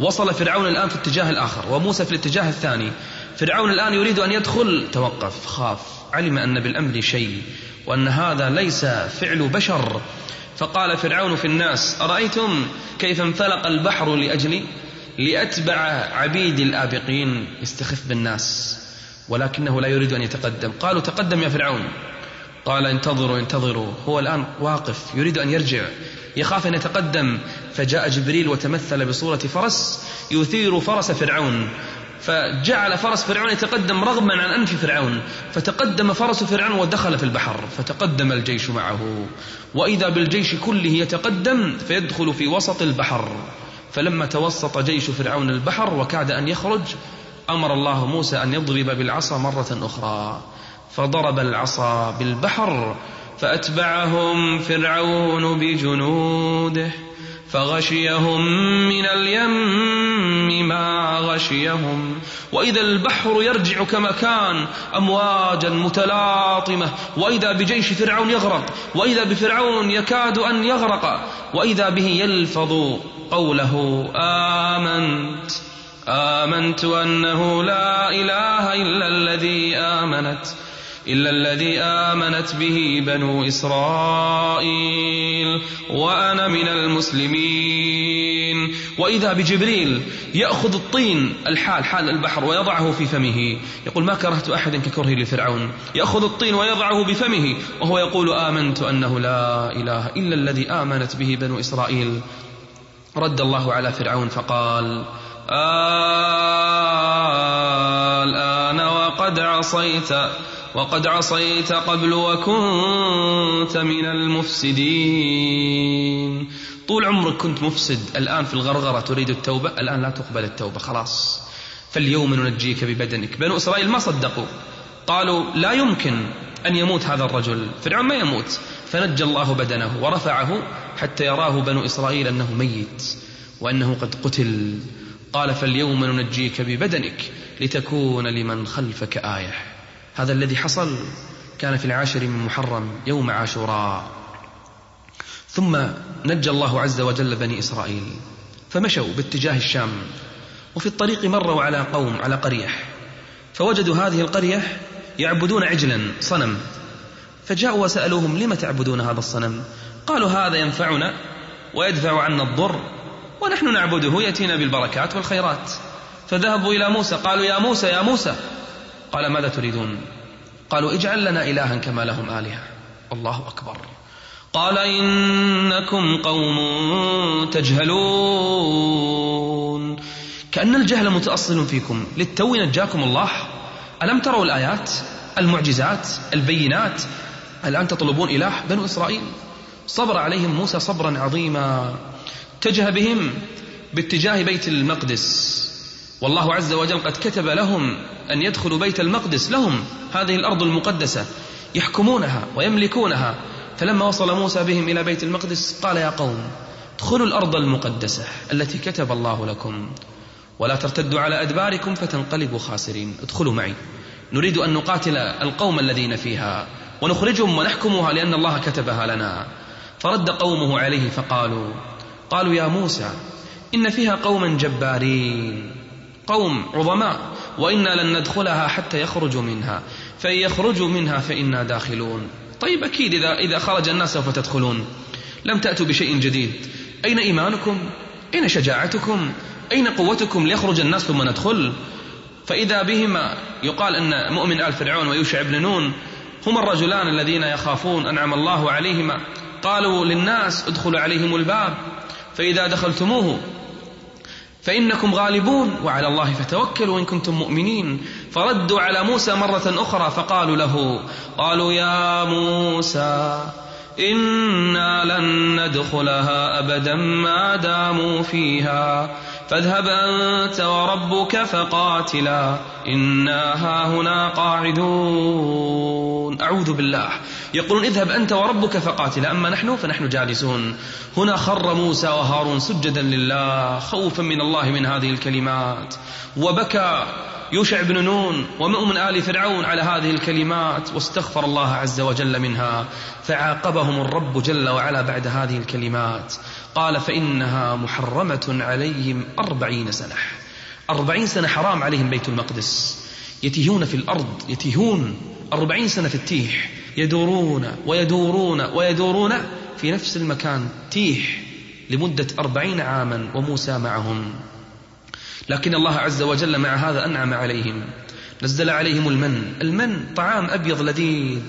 B: وصل فرعون الآن في الاتجاه الآخر وموسى في الاتجاه الثاني. فرعون الآن يريد أن يدخل توقف خاف علم أن بالأمر شيء وأن هذا ليس فعل بشر. فقال فرعون في الناس أرأيتم كيف انفلق البحر لأجلي؟ لأتبع عبيد الآبقين. يستخف بالناس. ولكنه لا يريد أن يتقدم. قالوا تقدم يا فرعون. قال انتظروا انتظروا. هو الآن واقف يريد أن يرجع. يخاف أن يتقدم. فجاء جبريل وتمثل بصورة فرس يثير فرس فرعون. فجعل فرس فرعون يتقدم رغما عن أنف فرعون. فتقدم فرس فرعون ودخل في البحر. فتقدم الجيش معه. وإذا بالجيش كله يتقدم فيدخل في وسط البحر. فلما توسط جيش فرعون البحر وكاد أن يخرج أمر الله موسى أن يضرب بالعصا مرة أخرى. فضرب العصا بالبحر فأتبعهم فرعون بجنوده فغشيهم من اليم ما غشيهم. وإذا البحر يرجع كما كان أمواجا متلاطمة وإذا بجيش فرعون يغرق وإذا بفرعون يكاد أن يغرق وإذا به يلفظ قوله آمنت. آمنت أنه لا إله إلا الذي آمنت إلا الذي آمنت به بنو إسرائيل وأنا من المسلمين. وإذا بجبريل يأخذ الطين الحال حال البحر ويضعه في فمه. يقول ما كرهت أحد ككره لفرعون. يأخذ الطين ويضعه بفمه وهو يقول آمنت أنه لا إله إلا الذي آمنت به بنو إسرائيل. رد الله على فرعون فقال الآن وقد عصيت وقد عصيت قبل وكنت من المفسدين. طول عمرك كنت مفسد الآن في الغرغرة تريد التوبة؟ الآن لا تقبل التوبة خلاص. فاليوم ننجيك ببدنك. بنو إسرائيل ما صدقوا؟ قالوا لا يمكن أن يموت هذا الرجل. فرعون ما يموت. فنجى الله بدنه ورفعه حتى يراه بنو إسرائيل أنه ميت وأنه قد قتل. قال فاليوم ننجيك ببدنك لتكون لمن خلفك آية. هذا الذي حصل كان في العاشر من محرم يوم عاشوراء. ثم نجى الله عز وجل بني إسرائيل فمشوا باتجاه الشام وفي الطريق مروا على قوم على قرية. فوجدوا هذه القرية يعبدون عجلا صنم. فجاءوا وسألوهم لم تعبدون هذا الصنم؟ قالوا هذا ينفعنا ويدفع عنا الضر ونحن نعبده يأتينا بالبركات والخيرات. فذهبوا إلى موسى قالوا يا موسى يا موسى. قال ماذا تريدون؟ قالوا اجعل لنا إلها كما لهم آلهة. الله أكبر. قال إنكم قوم تجهلون. كأن الجهل متأصل فيكم. للتو نجاكم الله. ألم تروا الآيات؟ المعجزات؟ البينات؟ الآن تطلبون إله بنو إسرائيل؟ صبر عليهم موسى صبرا عظيما. اتجه بهم باتجاه بيت المقدس. والله عز وجل قد كتب لهم أن يدخلوا بيت المقدس لهم هذه الأرض المقدسة يحكمونها ويملكونها. فلما وصل موسى بهم إلى بيت المقدس قال يا قوم ادخلوا الأرض المقدسة التي كتب الله لكم ولا ترتدوا على أدباركم فتنقلبوا خاسرين. ادخلوا معي. نريد أن نقاتل القوم الذين فيها ونخرجهم ونحكمها لأن الله كتبها لنا. فرد قومه عليه فقالوا قالوا يا موسى إن فيها قوما جبارين قوم عظماء وإنا لن ندخلها حتى يخرجوا منها فإن يخرجوا منها فإنا داخلون. طيب أكيد إذا, إذا خرج الناس سوف تدخلون. لم تأتوا بشيء جديد. أين إيمانكم؟ أين شجاعتكم؟ أين قوتكم ليخرج الناس ثم ندخل؟ فإذا بهما يقال أن مؤمن آل فرعون ويوشع بن نون هما الرجلان الذين يخافون أنعم الله عليهما. قالوا للناس ادخلوا عليهم الباب. فإذا دخلتموه فإنكم غالبون وعلى الله فتوكلوا إن كنتم مؤمنين. فردوا على موسى مرة أخرى فقالوا له قالوا يا موسى إنا لن ندخلها أبدا ما داموا فيها. فاذهب أنت وربك فقاتلا إنا هاهنا قاعدون. أعوذ بالله. يقولون اذهب أنت وربك فقاتلا أما نحن فنحن جالسون. هنا خر موسى وهارون سجدا لله خوفا من الله من هذه الكلمات. وبكى يوشع بن نون ومؤمن آل فرعون على هذه الكلمات واستغفر الله عز وجل منها فعاقبهم الرب جل وعلا بعد هذه الكلمات. قال فإنها محرمة عليهم أربعين سنة. أربعين سنة حرام عليهم بيت المقدس. يتيهون في الأرض يتيهون أربعين سنة في التيح. يدورون ويدورون ويدورون في نفس المكان تيح لمدة أربعين عاما وموسى معهم. لكن الله عز وجل مع هذا أنعم عليهم. نزل عليهم المن. المن طعام أبيض لذيذ.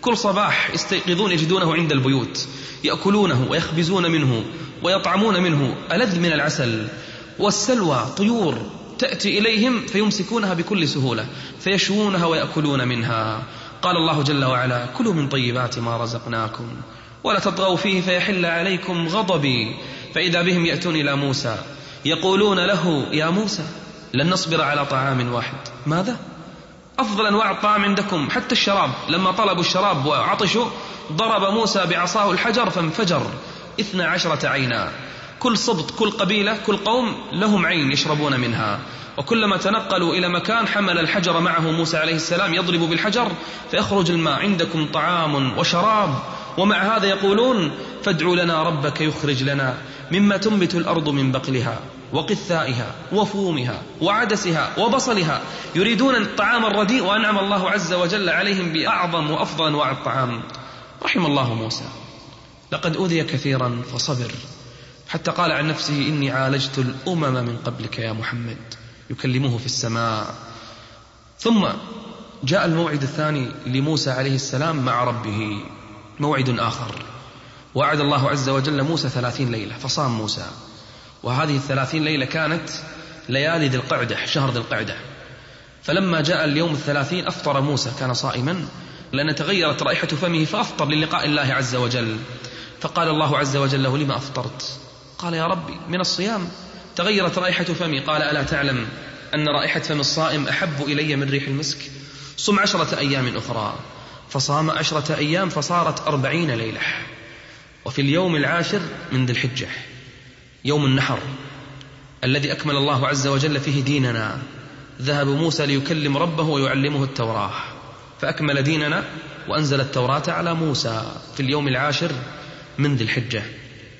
B: كل صباح يستيقظون يجدونه عند البيوت. يأكلونه ويخبزون منه. ويطعمون منه ألذ من العسل. والسلوى طيور تأتي إليهم فيمسكونها بكل سهولة فيشوونها ويأكلون منها. قال الله جل وعلا كلوا من طيبات ما رزقناكم ولا تطغوا فيه فيحل عليكم غضبي. فإذا بهم يأتون إلى موسى يقولون له يا موسى لن نصبر على طعام واحد. ماذا؟ أفضل أنواع الطعام عندكم حتى الشراب. لما طلبوا الشراب وعطشوا ضرب موسى بعصاه الحجر فانفجر. اثنا عشرة عينا. كل سبط كل قبيلة كل قوم لهم عين يشربون منها. وكلما تنقلوا إلى مكان حمل الحجر معه موسى عليه السلام يضرب بالحجر فيخرج الماء. عندكم طعام وشراب. ومع هذا يقولون فادعوا لنا ربك يخرج لنا مما تنبت الأرض من بقلها وقثائها وفومها وعدسها وبصلها. يريدون الطعام الرديء وأنعم الله عز وجل عليهم بأعظم وأفضل أنواع الطعام رحم الله موسى. لقد أوذي كثيرا فصبر. حتى قال عن نفسه إني عالجت الأمم من قبلك يا محمد. يكلمه في السماء. ثم جاء الموعد الثاني لموسى عليه السلام مع ربه. موعد آخر. وعد الله عز وجل موسى ثلاثين ليلة فصام موسى. وهذه الثلاثين ليلة كانت ليالي ذي القعدة شهر ذي القعدة. فلما جاء اليوم الثلاثين أفطر موسى كان صائما. لأن تغيرت رائحة فمه فأفطر للقاء الله عز وجل. فقال الله عز وجل له لما أفطرت؟ قال يا ربي من الصيام. تغيرت رائحة فمي قال ألا تعلم أن رائحة فم الصائم أحب إلي من ريح المسك؟ صم عشرة أيام أخرى. فصام عشرة أيام فصارت أربعين ليلة. وفي اليوم العاشر من ذي الحجة يوم النحر الذي أكمل الله عز وجل فيه ديننا ذهب موسى ليكلم ربه ويعلمه التوراة. فأكمل ديننا وأنزل التوراة على موسى في اليوم العاشر من ذي الحجة.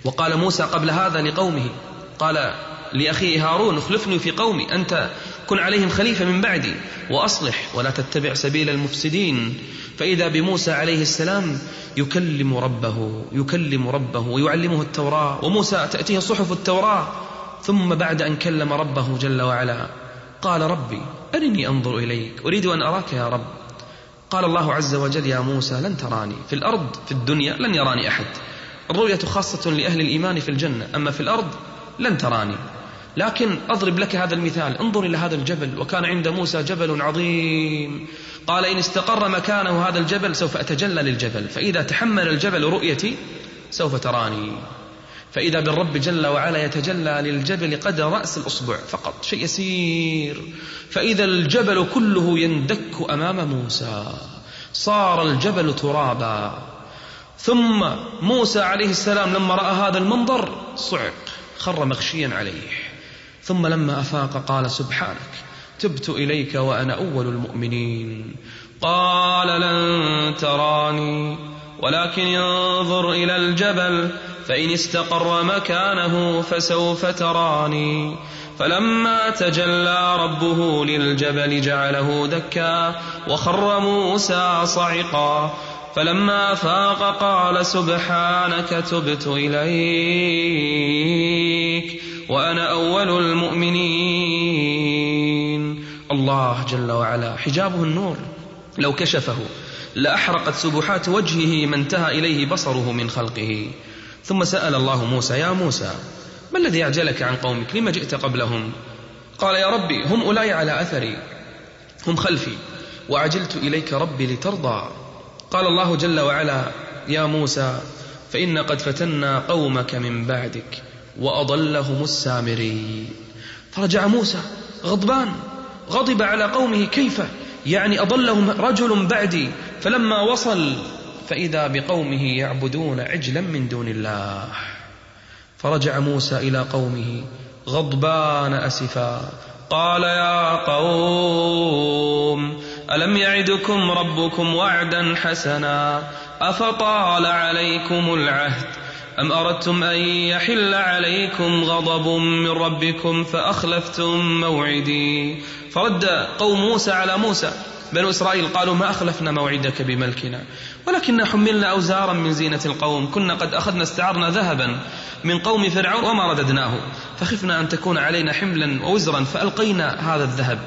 B: وقال موسى قبل هذا لقومه قال لأخيه هارون اخلفني في قومي أنت كن عليهم خليفة من بعدي وأصلح ولا تتبع سبيل المفسدين. فإذا بموسى عليه السلام يكلم ربه يكلم ربه ويعلمه التوراة. وموسى تأتيه صحف التوراة ثم بعد أن كلم ربه جل وعلا قال ربي أرني أنظر إليك أريد أن أراك يا رب. قال الله عز وجل يا موسى لن تراني في الأرض في الدنيا لن يراني أحد. الرؤية خاصة لأهل الإيمان في الجنة أما في الأرض لن تراني. لكن أضرب لك هذا المثال انظر إلى هذا الجبل وكان عند موسى جبل عظيم. قال إن استقر مكانه هذا الجبل سوف أتجلى للجبل فإذا تحمل الجبل رؤيتي سوف تراني. فإذا بالرب جل وعلا يتجلى للجبل قدر رأس الأصبع فقط شيء يسير. فإذا الجبل كله يندك أمام موسى صار الجبل ترابا. ثم موسى عليه السلام لما رأى هذا المنظر صعق خر مغشيا عليه. ثم لما أفاق قال سبحانك تبت إليك وأنا أول المؤمنين. قال لن تراني ولكن انظر إلى الجبل فإن استقر مكانه فسوف تراني. فلما تجلى ربه للجبل جعله دكا وخر موسى صعقا. فلما فاق قال سبحانك تبت إليك وأنا أول المؤمنين. الله جل وعلا حجابه النور. لو كشفه لأحرقت سبحات وجهه ما انتهى إليه بصره من خلقه. ثم سأل الله موسى يا موسى ما الذي أعجلك عن قومك؟ لما جئت قبلهم? قال يا ربي هم أولاي على أثري هم خلفي وعجلت إليك ربي لترضى. قال الله جل وعلا يا موسى فإن قد فتنا قومك من بعدك وأضلهم السامري فرجع موسى غضبان غضب على قومه كيف؟ يعني أضلهم رجل بعدي فلما وصل فإذا بقومه يعبدون عجلا من دون الله. فرجع موسى إلى قومه غضبان أسفا. قال يا قوم ألم يعدكم ربكم وعدا حسنا؟ أفطال عليكم العهد؟ أم أردتم أن يحل عليكم غضب من ربكم فأخلفتم موعدي؟ فرد قوم موسى على موسى. بنو إسرائيل قالوا ما أخلفنا موعدك بملكنا ولكننا حملنا أوزارا من زينة القوم كنا قد أخذنا استعرنا ذهبا من قوم فرعون وما رددناه فخفنا أن تكون علينا حملا ووزرا فألقينا هذا الذهب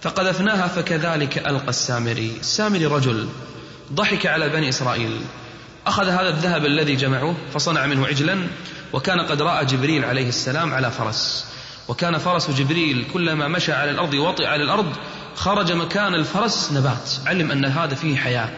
B: فقذفناها فكذلك ألقى السامري. السامري رجل ضحك على بني إسرائيل أخذ هذا الذهب الذي جمعوه فصنع منه عجلا وكان قد رأى جبريل عليه السلام على فرس وكان فرس جبريل كلما مشى على الأرض وطئ على الأرض خرج مكان الفرس نبات. علم أن هذا فيه حياة.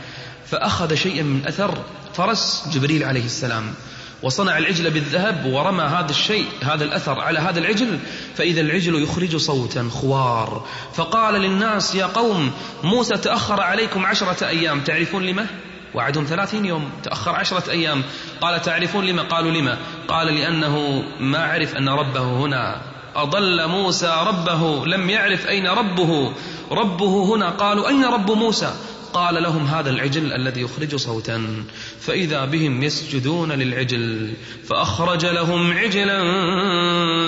B: فأخذ شيئا من أثر فرس جبريل عليه السلام. وصنع العجل بالذهب ورمى هذا الشيء هذا الأثر على هذا العجل فإذا العجل يخرج صوتا خوار. فقال للناس يا قوم موسى تأخر عليكم عشرة أيام. تعرفون لما؟ وعدهم ثلاثين يوم. تأخر عشرة أيام. قال تعرفون لما قالوا لما قال لأنه ما عرف أن ربه هنا. أضل موسى ربه لم يعرف أين ربه. ربه هنا قالوا أين رب موسى؟ قال لهم هذا العجل الذي يخرج صوتا فإذا بهم يسجدون للعجل فأخرج لهم عجلا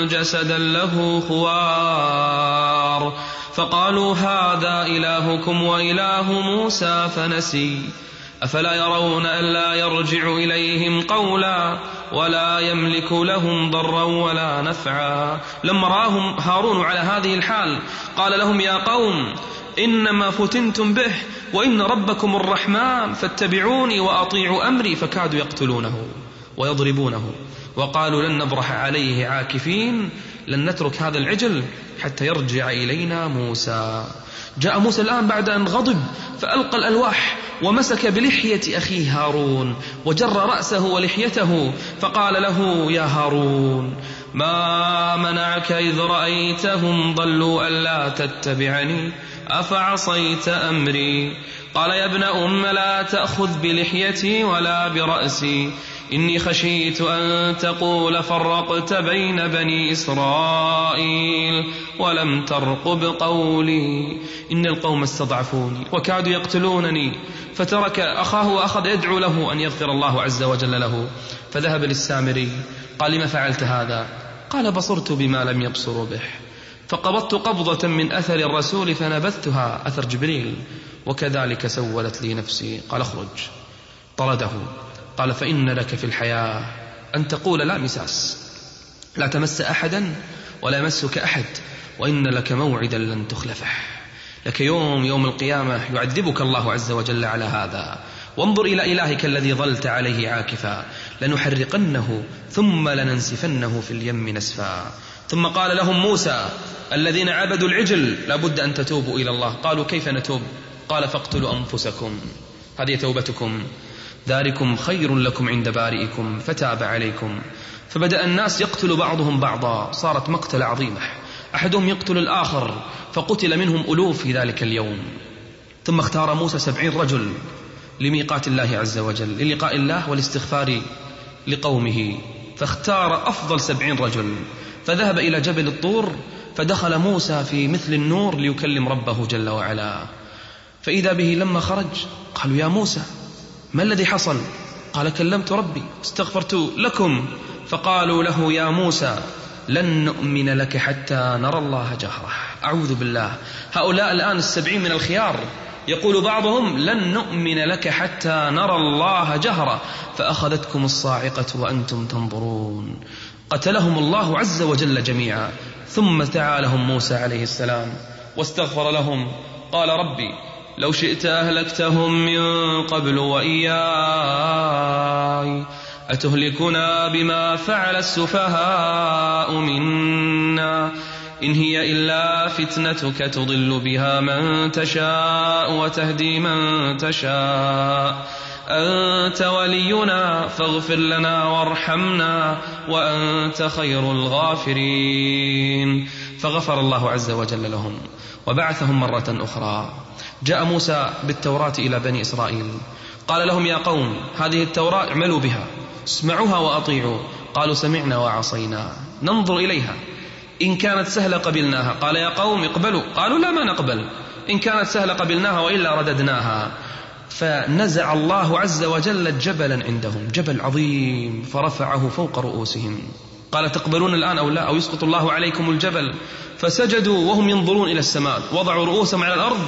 B: جسدا له خوار. فقالوا هذا إلهكم وإله موسى فنسي. أفلا يرون ألا يرجع إليهم قولا؟ ولا يملك لهم ضرا ولا نفعا. لما راهم هارون على هذه الحال قال لهم يا قوم إنما فتنتم به وإن ربكم الرحمن فاتبعوني وأطيعوا أمري. فكادوا يقتلونه ويضربونه وقالوا لن نبرح عليه عاكفين. لن نترك هذا العجل حتى يرجع إلينا موسى. جاء موسى الآن بعد أن غضب فألقى الألواح ومسك بلحية أخيه هارون وجر رأسه ولحيته فقال له يا هارون ما منعك إذ رأيتهم ضلوا ألا تتبعني؟ أفعصيت أمري؟ قال يا ابن أم لا تأخذ بلحيتي ولا برأسي. إني خشيت أن تقول فرقت بين بني إسرائيل ولم ترقب قولي. إن القوم استضعفوني وكادوا يقتلونني. فترك أخاه وأخذ يدعو له أن يغفر الله عز وجل له. فذهب للسامري. قال لم فعلت هذا؟ قال بصرت بما لم يبصروا به. فقبضت قبضة من أثر الرسول فنبذتها أثر جبريل. وكذلك سولت لي نفسي. قال اخرج. طرده. قال فإن لك في الحياة أن تقول لا مساس لا تمس أحدا ولا يمسك أحد وإن لك موعدا لن تخلفه. لك يوم يوم القيامة يعذبك الله عز وجل على هذا. وانظر إلى إلهك الذي ظلت عليه عاكفا لنحرقنه ثم لننسفنه في اليم نسفا. ثم قال لهم موسى الذين عبدوا العجل لابد أن تتوبوا إلى الله. قالوا كيف نتوب؟ قال فاقتلوا أنفسكم. هذه توبتكم. ذلكم خير لكم عند بارئكم فتاب عليكم. فبدأ الناس يقتل بعضهم بعضا صارت مقتل عظيمة. أحدهم يقتل الآخر فقتل منهم ألوف في ذلك اليوم. ثم اختار موسى سبعين رجل لميقات الله عز وجل للقاء الله والاستغفار لقومه. فاختار أفضل سبعين رجل. فذهب إلى جبل الطور فدخل موسى في مثل النور ليكلم ربه جل وعلا. فإذا به لما خرج قالوا يا موسى ما الذي حصل؟ قال كلمت ربي استغفرت لكم. فقالوا له يا موسى لن نؤمن لك حتى نرى الله جهرة. أعوذ بالله. هؤلاء الآن السبعين من الخيار. يقول بعضهم لن نؤمن لك حتى نرى الله جهرة. فأخذتكم الصاعقة وأنتم تنظرون. قتلهم الله عز وجل جميعا. ثم دعا لهم موسى عليه السلام واستغفر لهم. قال ربي لو شئت أهلكتهم من قبل وإياي. أتهلكنا بما فعل السفهاء منا. إن هي إلا فتنتك تضل بها من تشاء وتهدي من تشاء. أنت ولينا فاغفر لنا وارحمنا وأنت خير الغافرين. فغفر الله عز وجل لهم وبعثهم مرة أخرى. جاء موسى بالتوراة إلى بني إسرائيل. قال لهم يا قوم هذه التوراة اعملوا بها اسمعوها وأطيعوا. قالوا سمعنا وعصينا ننظر إليها. إن كانت سهلة قبلناها. قال يا قوم اقبلوا. قالوا لا ما نقبل. إن كانت سهلة قبلناها وإلا رددناها. فنزع الله عز وجل جبلا عندهم جبل عظيم فرفعه فوق رؤوسهم. قال تقبلون الآن أو لا؟ أو يسقط الله عليكم الجبل؟ فسجدوا وهم ينظرون إلى السماء وضعوا رؤوسهم على الأرض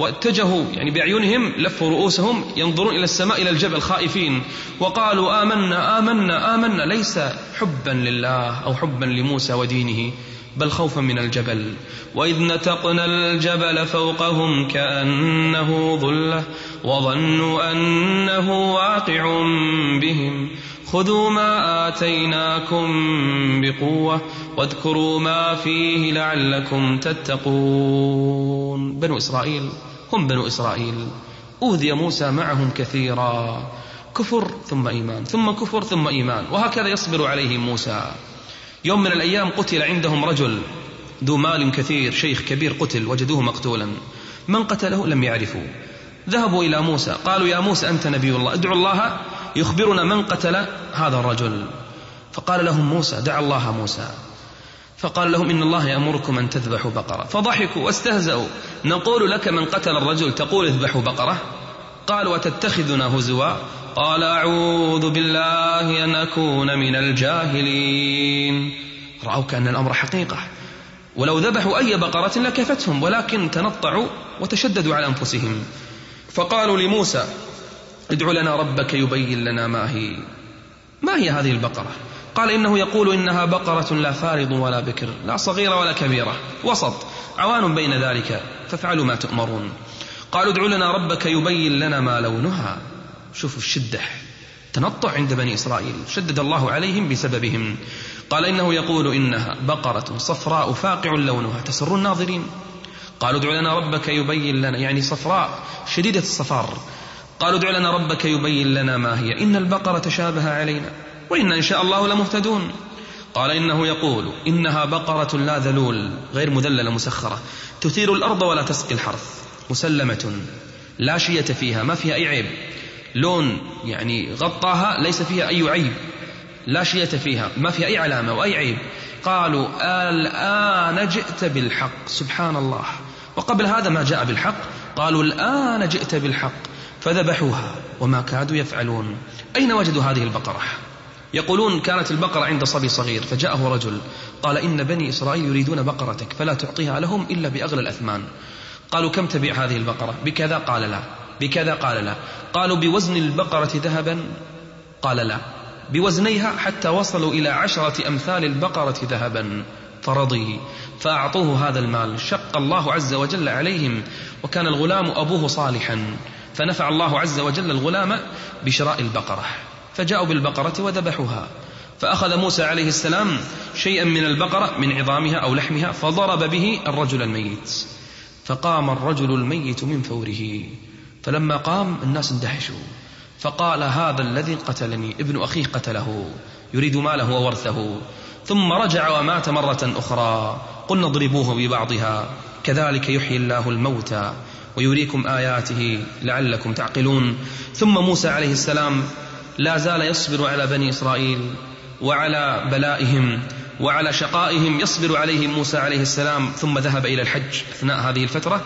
B: واتجهوا يعني بأعينهم لفوا رؤوسهم ينظرون إلى السماء إلى الجبل خائفين. وقالوا آمنا آمنا آمنا ليس حبا لله أو حبا لموسى ودينه بل خوفا من الجبل. وإذ نتقنا الجبل فوقهم كأنه ظلة وظنوا أنه واقع بهم. خذوا ما آتيناكم بقوة واذكروا ما فيه لعلكم تتقون. بنو إسرائيل هم بنو إسرائيل. أوذي موسى معهم كثيرا. كفر ثم إيمان ثم كفر ثم إيمان. وهكذا يصبر عليهم موسى. يوم من الأيام قتل عندهم رجل ذو مال كثير شيخ كبير قتل وجدوه مقتولا. من قتله لم يعرفوا ذهبوا إلى موسى قالوا يا موسى أنت نبي الله ادعو الله يخبرنا من قتل هذا الرجل. فقال لهم موسى دعا الله موسى. فقال لهم إن الله يأمركم أن تذبحوا بقرة. فضحكوا واستهزأوا. نقول لك من قتل الرجل تقول اذبحوا بقرة؟ قال وتتخذنا هزوا؟ قال أعوذ بالله أن أكون من الجاهلين. رأوا كأن الأمر حقيقة. ولو ذبحوا أي بقرة لكفتهم ولكن تنطعوا وتشددوا على أنفسهم. فقالوا لموسى ادع لنا ربك يبين لنا ما هي. ما هي هذه البقرة؟ قال إنه يقول إنها بقرة لا فارض ولا بكر لا صغيرة ولا كبيرة وسط عوان بين ذلك فافعلوا ما تؤمرون. قالوا ادع لنا ربك يبين لنا ما لونها. شوفوا الشدة تنطع عند بني إسرائيل شدد الله عليهم بسببهم. قال إنه يقول إنها بقرة صفراء فاقع لونها تسر الناظرين. قالوا ادع لنا ربك يبين لنا يعني صفراء شديدة الصفار. قالوا ادع لنا ربك يبين لنا ما هي. إن البقرة تشابه علينا. وإنا إن شاء الله لمهتدون. قال إنه يقول إنها بقرة لا ذلول غير مذللة مسخرة. تثير الأرض ولا تسقي الحرث. مسلمة. لا شية فيها ما فيها أي عيب. لون يعني غطاها ليس فيها أي عيب. لا شية فيها ما فيها أي علامة وأي عيب. قالوا الآن جئت بالحق سبحان الله. وقبل هذا ما جاء بالحق. قالوا الآن جئت بالحق. فذبحوها وما كادوا يفعلون. أين وجدوا هذه البقرة؟ يقولون كانت البقرة عند صبي صغير فجاءه رجل قال إن بني إسرائيل يريدون بقرتك فلا تعطيها لهم إلا بأغلى الأثمان. قالوا كم تبيع هذه البقرة؟ بكذا قال لا بكذا قال لا. قالوا بوزن البقرة ذهبا؟ قال لا. بوزنيها حتى وصلوا إلى عشرة أمثال البقرة ذهبا. فرضي. فأعطوه هذا المال شق الله عز وجل عليهم وكان الغلام أبوه صالحا. فنفع الله عز وجل الغلام بشراء البقرة فجاءوا بالبقرة وذبحوها فأخذ موسى عليه السلام شيئا من البقرة من عظامها أو لحمها فضرب به الرجل الميت فقام الرجل الميت من فوره فلما قام الناس اندهشوا فقال هذا الذي قتلني ابن أخيه قتله يريد ماله وورثه ثم رجع ومات مرة أخرى قلنا اضربوه ببعضها كذلك يحيي الله الموتى. ويريكم آياته لعلكم تعقلون. ثم موسى عليه السلام لا زال يصبر على بني إسرائيل وعلى بلائهم وعلى شقائهم يصبر عليهم موسى عليه السلام. ثم ذهب إلى الحج أثناء هذه الفترة.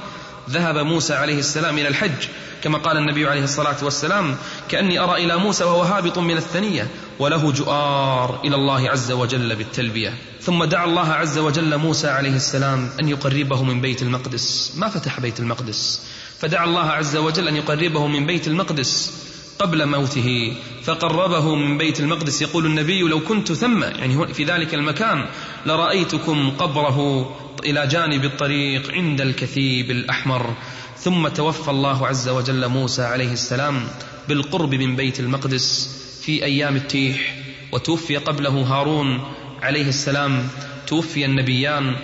B: ذهب موسى عليه السلام إلى الحج. كما قال النبي عليه الصلاة والسلام كأني أرى إلى موسى وهو هابط من الثنية وله جؤار إلى الله عز وجل بالتلبية. ثم دعا الله عز وجل موسى عليه السلام أن يقربه من بيت المقدس. ما فتح بيت المقدس. فدعا الله عز وجل أن يقربه من بيت المقدس قبل موته. فقربه من بيت المقدس. يقول النبي لو كنت ثم يعني في ذلك المكان لرأيتكم قبره إلى جانب الطريق عند الكثيب الأحمر. ثم توفى الله عز وجل موسى عليه السلام بالقرب من بيت المقدس. في أيام التيح وتوفي قبله هارون عليه السلام توفي النبيان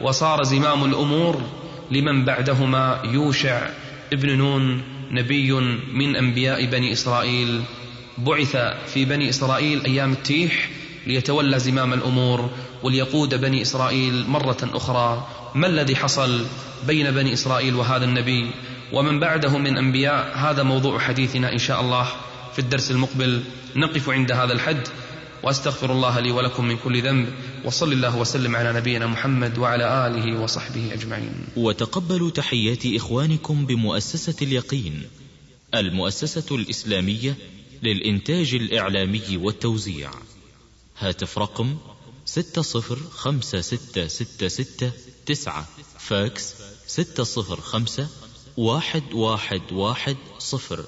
B: وصار زمام الأمور لمن بعدهما يوشع ابن نون نبي من أنبياء بني إسرائيل. بعث في بني إسرائيل أيام التيح ليتولى زمام الأمور وليقود بني إسرائيل مرة أخرى. ما الذي حصل بين بني إسرائيل وهذا النبي؟ ومن بعده من أنبياء هذا موضوع حديثنا إن شاء الله. في الدرس المقبل نقف عند هذا الحد وأستغفر الله لي ولكم من كل ذنب وصل الله وسلم على نبينا محمد وعلى آله وصحبه أجمعين.
A: وتقبلوا تحيات إخوانكم بمؤسسة اليقين المؤسسة الإسلامية للإنتاج الإعلامي والتوزيع. هاتف رقم ستة صفر خمسة ستة ستة ستة تسعة فاكس ستة صفر خمسة واحد واحد واحد صفر